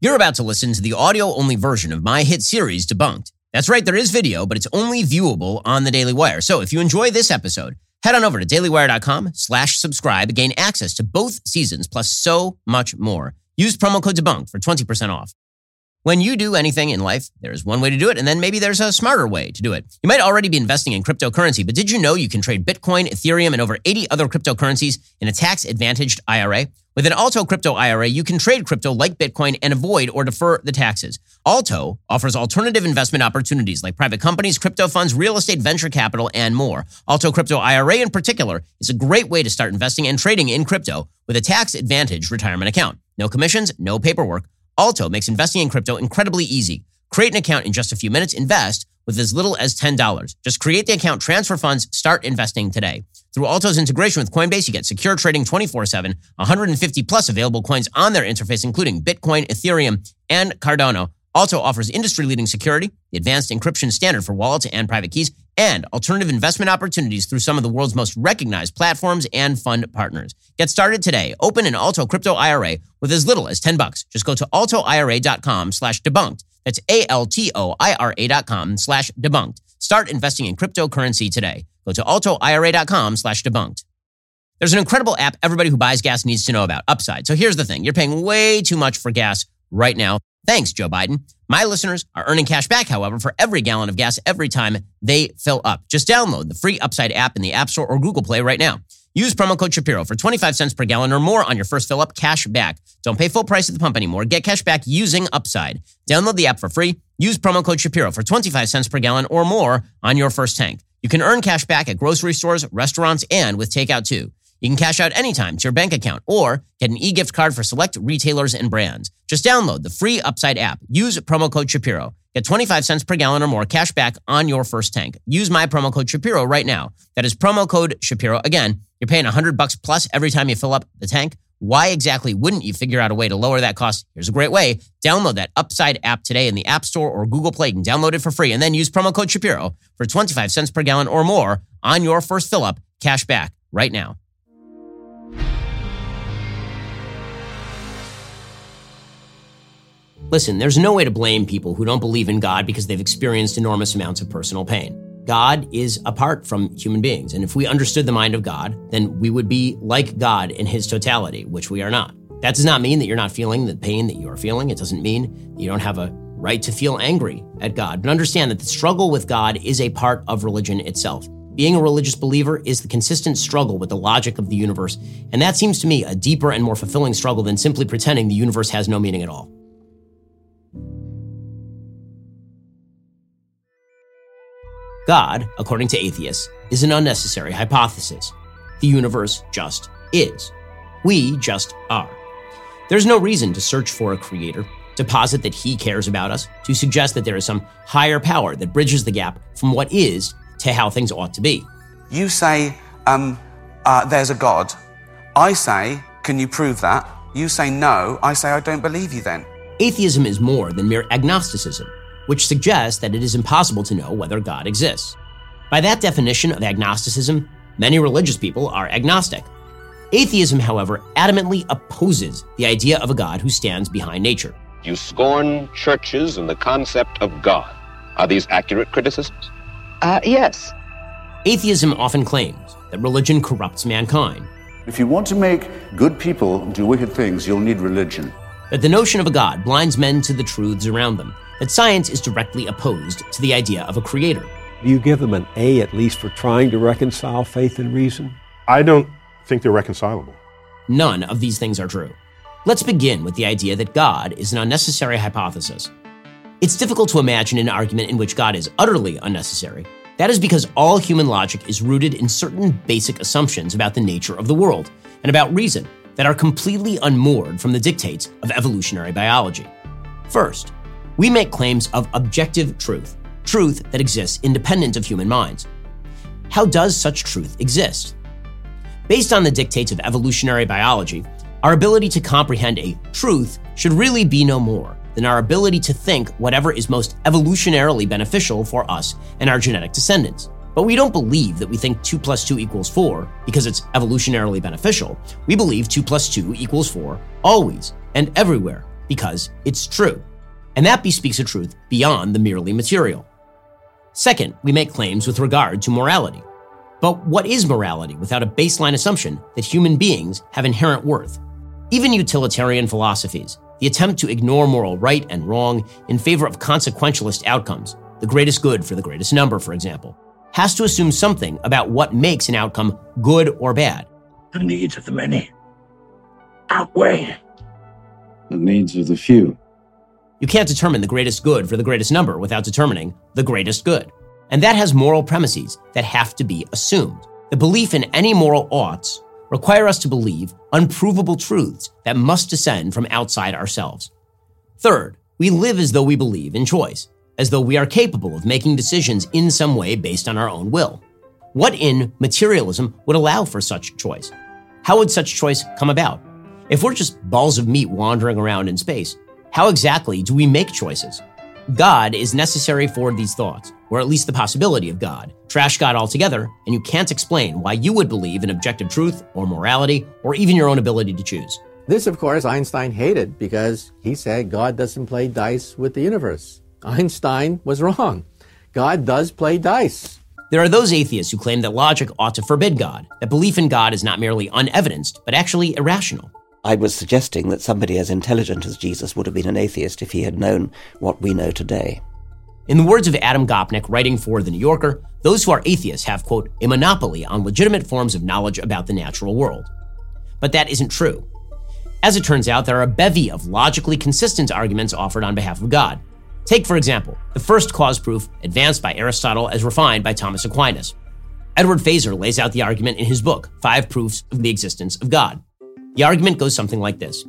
You're about to listen to the audio only version of my hit series, Debunked. That's right, there is video, but it's only viewable on the Daily Wire. So if you enjoy this episode, head on over to dailywire.com slash subscribe, gain access to both seasons, plus so much more. Use promo code DEBUNKED for 20% off. When you do anything in life, there's one way to do it, and then maybe there's a smarter way to do it. You might already be investing in cryptocurrency, but did you know you can trade Bitcoin, Ethereum, and over 80 other cryptocurrencies in a tax advantaged IRA? With an Alto Crypto IRA, you can trade crypto like Bitcoin and avoid or defer the taxes. Alto offers alternative investment opportunities like private companies, crypto funds, real estate, venture capital, and more. Alto Crypto IRA in particular is a great way to start investing and trading in crypto with a tax advantaged retirement account. No commissions, no paperwork. Alto makes investing in crypto incredibly easy. Create an account in just a few minutes. Invest with as little as $10. Just create the account, transfer funds, start investing today. Through Alto's integration with Coinbase, you get secure trading 24 7, 150 plus available coins on their interface, including Bitcoin, Ethereum, and Cardano. Alto offers industry leading security, the advanced encryption standard for wallets and private keys, and alternative investment opportunities through some of the world's most recognized platforms and fund partners. Get started today. Open an Alto crypto IRA with as little as 10 bucks. Just go to altoira.com slash debunked. That's A-L-T-O-I-R-A dot com slash debunked. Start investing in cryptocurrency today. Go to altoira.com slash debunked. There's an incredible app everybody who buys gas needs to know about, Upside. So here's the thing. You're paying way too much for gas right now. Thanks, Joe Biden. My listeners are earning cash back, however, for every gallon of gas every time they fill up. Just download the free Upside app in the App Store or Google Play right now. Use promo code Shapiro for 25 cents per gallon or more on your first fill up cash back. Don't pay full price at the pump anymore. Get cash back using Upside. Download the app for free. Use promo code Shapiro for 25 cents per gallon or more on your first tank. You can earn cash back at grocery stores, restaurants, and with takeout too. You can cash out anytime to your bank account or get an e-gift card for select retailers and brands. Just download the free Upside app. Use promo code Shapiro. Get 25 cents per gallon or more cash back on your first tank. Use my promo code Shapiro right now. That is promo code Shapiro. Again, you're paying 100 bucks plus every time you fill up the tank. Why exactly wouldn't you figure out a way to lower that cost? Here's a great way. Download that Upside app today in the App Store or Google Play. Can download it for free and then use promo code Shapiro for 25 cents per gallon or more on your first fill up cash back right now. Listen, there's no way to blame people who don't believe in God because they've experienced enormous amounts of personal pain. God is apart from human beings. And if we understood the mind of God, then we would be like God in his totality, which we are not. That does not mean that you're not feeling the pain that you are feeling. It doesn't mean you don't have a right to feel angry at God. But understand that the struggle with God is a part of religion itself. Being a religious believer is the consistent struggle with the logic of the universe. And that seems to me a deeper and more fulfilling struggle than simply pretending the universe has no meaning at all. God, according to atheists, is an unnecessary hypothesis. The universe just is. We just are. There's no reason to search for a creator, to posit that he cares about us, to suggest that there is some higher power that bridges the gap from what is to how things ought to be. You say, um, uh, there's a God. I say, can you prove that? You say no. I say, I don't believe you then. Atheism is more than mere agnosticism which suggests that it is impossible to know whether God exists. By that definition of agnosticism, many religious people are agnostic. Atheism, however, adamantly opposes the idea of a God who stands behind nature. You scorn churches and the concept of God. Are these accurate criticisms? Uh, yes. Atheism often claims that religion corrupts mankind. If you want to make good people do wicked things, you'll need religion. That the notion of a God blinds men to the truths around them that science is directly opposed to the idea of a creator. Do you give them an A at least for trying to reconcile faith and reason? I don't think they're reconcilable. None of these things are true. Let's begin with the idea that God is an unnecessary hypothesis. It's difficult to imagine an argument in which God is utterly unnecessary. That is because all human logic is rooted in certain basic assumptions about the nature of the world and about reason that are completely unmoored from the dictates of evolutionary biology. First, we make claims of objective truth, truth that exists independent of human minds. How does such truth exist? Based on the dictates of evolutionary biology, our ability to comprehend a truth should really be no more than our ability to think whatever is most evolutionarily beneficial for us and our genetic descendants. But we don't believe that we think 2 plus 2 equals 4 because it's evolutionarily beneficial. We believe 2 plus 2 equals 4 always and everywhere because it's true. And that bespeaks a truth beyond the merely material. Second, we make claims with regard to morality. But what is morality without a baseline assumption that human beings have inherent worth? Even utilitarian philosophies, the attempt to ignore moral right and wrong in favor of consequentialist outcomes, the greatest good for the greatest number, for example, has to assume something about what makes an outcome good or bad. The needs of the many outweigh the needs of the few. You can't determine the greatest good for the greatest number without determining the greatest good. And that has moral premises that have to be assumed. The belief in any moral oughts require us to believe unprovable truths that must descend from outside ourselves. Third, we live as though we believe in choice, as though we are capable of making decisions in some way based on our own will. What in materialism would allow for such choice? How would such choice come about? If we're just balls of meat wandering around in space, how exactly do we make choices? God is necessary for these thoughts, or at least the possibility of God. Trash God altogether, and you can't explain why you would believe in objective truth or morality or even your own ability to choose. This, of course, Einstein hated because he said God doesn't play dice with the universe. Einstein was wrong. God does play dice. There are those atheists who claim that logic ought to forbid God, that belief in God is not merely unevidenced, but actually irrational. I was suggesting that somebody as intelligent as Jesus would have been an atheist if he had known what we know today. In the words of Adam Gopnik, writing for The New Yorker, those who are atheists have, quote, a monopoly on legitimate forms of knowledge about the natural world. But that isn't true. As it turns out, there are a bevy of logically consistent arguments offered on behalf of God. Take, for example, the first cause proof advanced by Aristotle as refined by Thomas Aquinas. Edward Feser lays out the argument in his book, Five Proofs of the Existence of God. The argument goes something like this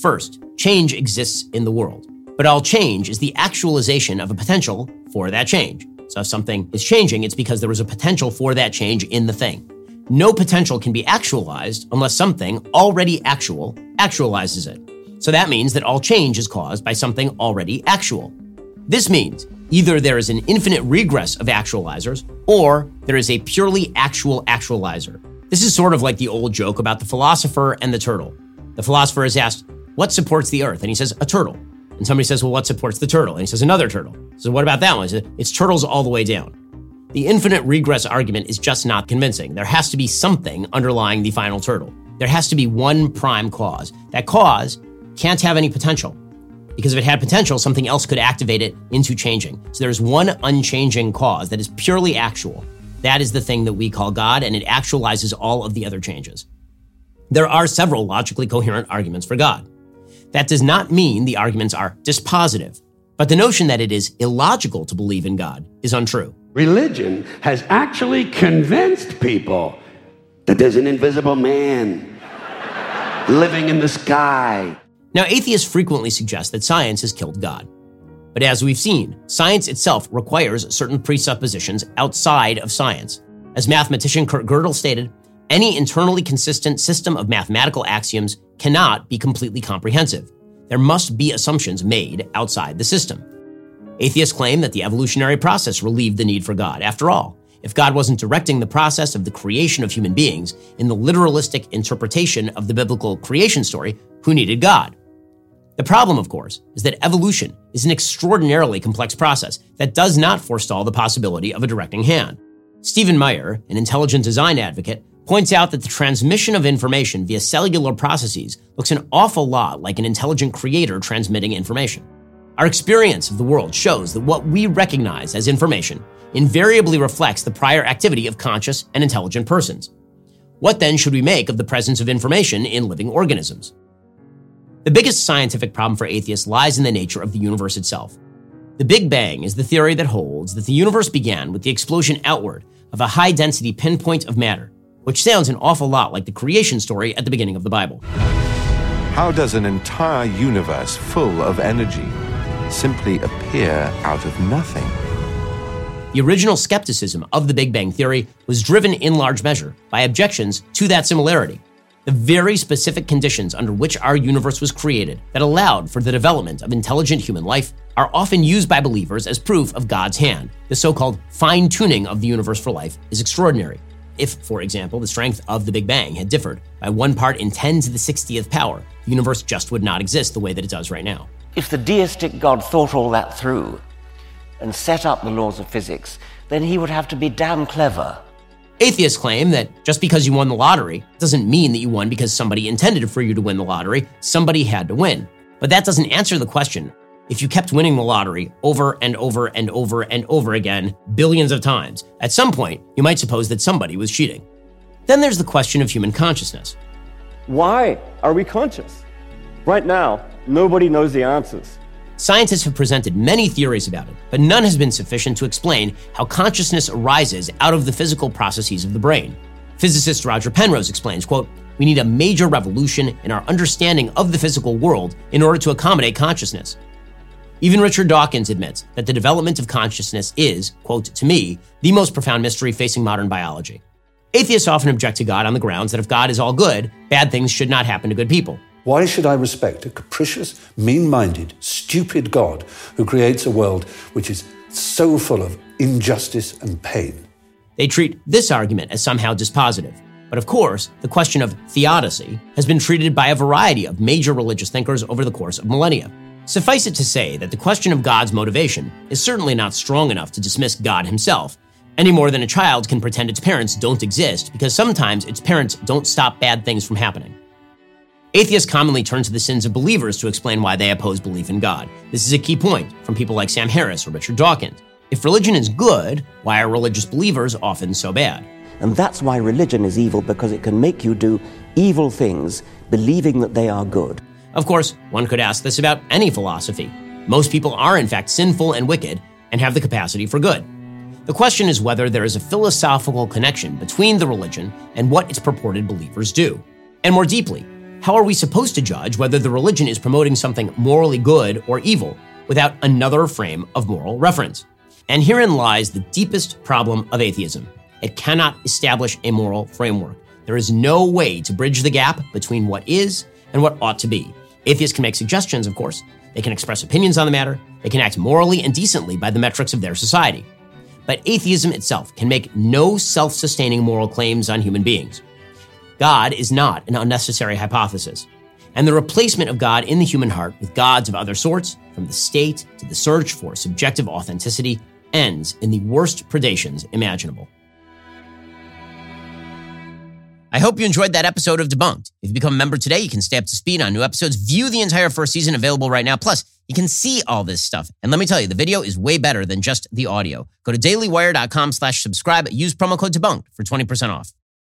First, change exists in the world, but all change is the actualization of a potential for that change. So if something is changing, it's because there was a potential for that change in the thing. No potential can be actualized unless something already actual actualizes it. So that means that all change is caused by something already actual. This means either there is an infinite regress of actualizers or there is a purely actual actualizer. This is sort of like the old joke about the philosopher and the turtle. The philosopher is asked, What supports the earth? And he says, A turtle. And somebody says, Well, what supports the turtle? And he says, Another turtle. So, what about that one? Says, It's turtles all the way down. The infinite regress argument is just not convincing. There has to be something underlying the final turtle. There has to be one prime cause. That cause can't have any potential. Because if it had potential, something else could activate it into changing. So there's one unchanging cause that is purely actual. That is the thing that we call God, and it actualizes all of the other changes. There are several logically coherent arguments for God. That does not mean the arguments are dispositive, but the notion that it is illogical to believe in God is untrue. Religion has actually convinced people that there's an invisible man living in the sky. Now, atheists frequently suggest that science has killed God. But as we've seen, science itself requires certain presuppositions outside of science. As mathematician Kurt Gödel stated, any internally consistent system of mathematical axioms cannot be completely comprehensive. There must be assumptions made outside the system. Atheists claim that the evolutionary process relieved the need for God. After all, if God wasn't directing the process of the creation of human beings in the literalistic interpretation of the biblical creation story, who needed God? The problem, of course, is that evolution is an extraordinarily complex process that does not forestall the possibility of a directing hand. Stephen Meyer, an intelligent design advocate, points out that the transmission of information via cellular processes looks an awful lot like an intelligent creator transmitting information. Our experience of the world shows that what we recognize as information invariably reflects the prior activity of conscious and intelligent persons. What then should we make of the presence of information in living organisms? The biggest scientific problem for atheists lies in the nature of the universe itself. The Big Bang is the theory that holds that the universe began with the explosion outward of a high density pinpoint of matter, which sounds an awful lot like the creation story at the beginning of the Bible. How does an entire universe full of energy simply appear out of nothing? The original skepticism of the Big Bang Theory was driven in large measure by objections to that similarity the very specific conditions under which our universe was created that allowed for the development of intelligent human life are often used by believers as proof of God's hand. The so called fine tuning of the universe for life is extraordinary. If, for example, the strength of the Big Bang had differed by one part in 10 to the 60th power, the universe just would not exist the way that it does right now. If the deistic God thought all that through and set up the laws of physics, then he would have to be damn clever. Atheists claim that just because you won the lottery doesn't mean that you won because somebody intended for you to win the lottery. Somebody had to win. But that doesn't answer the question. If you kept winning the lottery over and over and over and over again, billions of times, at some point, you might suppose that somebody was cheating. Then there's the question of human consciousness. Why are we conscious? Right now, nobody knows the answers. Scientists have presented many theories about it, but none has been sufficient to explain how consciousness arises out of the physical processes of the brain. Physicist Roger Penrose explains, quote, "We need a major revolution in our understanding of the physical world in order to accommodate consciousness." Even Richard Dawkins admits that the development of consciousness is, quote, to me, the most profound mystery facing modern biology. Atheists often object to God on the grounds that if God is all good, bad things should not happen to good people. Why should I respect a capricious, mean minded, stupid God who creates a world which is so full of injustice and pain? They treat this argument as somehow dispositive. But of course, the question of theodicy has been treated by a variety of major religious thinkers over the course of millennia. Suffice it to say that the question of God's motivation is certainly not strong enough to dismiss God himself, any more than a child can pretend its parents don't exist because sometimes its parents don't stop bad things from happening. Atheists commonly turn to the sins of believers to explain why they oppose belief in God. This is a key point from people like Sam Harris or Richard Dawkins. If religion is good, why are religious believers often so bad? And that's why religion is evil, because it can make you do evil things, believing that they are good. Of course, one could ask this about any philosophy. Most people are, in fact, sinful and wicked and have the capacity for good. The question is whether there is a philosophical connection between the religion and what its purported believers do. And more deeply, how are we supposed to judge whether the religion is promoting something morally good or evil without another frame of moral reference? And herein lies the deepest problem of atheism it cannot establish a moral framework. There is no way to bridge the gap between what is and what ought to be. Atheists can make suggestions, of course. They can express opinions on the matter. They can act morally and decently by the metrics of their society. But atheism itself can make no self sustaining moral claims on human beings. God is not an unnecessary hypothesis. And the replacement of God in the human heart with gods of other sorts, from the state to the search for subjective authenticity, ends in the worst predations imaginable. I hope you enjoyed that episode of Debunked. If you become a member today, you can stay up to speed on new episodes, view the entire first season available right now. Plus, you can see all this stuff. And let me tell you, the video is way better than just the audio. Go to dailywire.com slash subscribe. Use promo code Debunked for 20% off.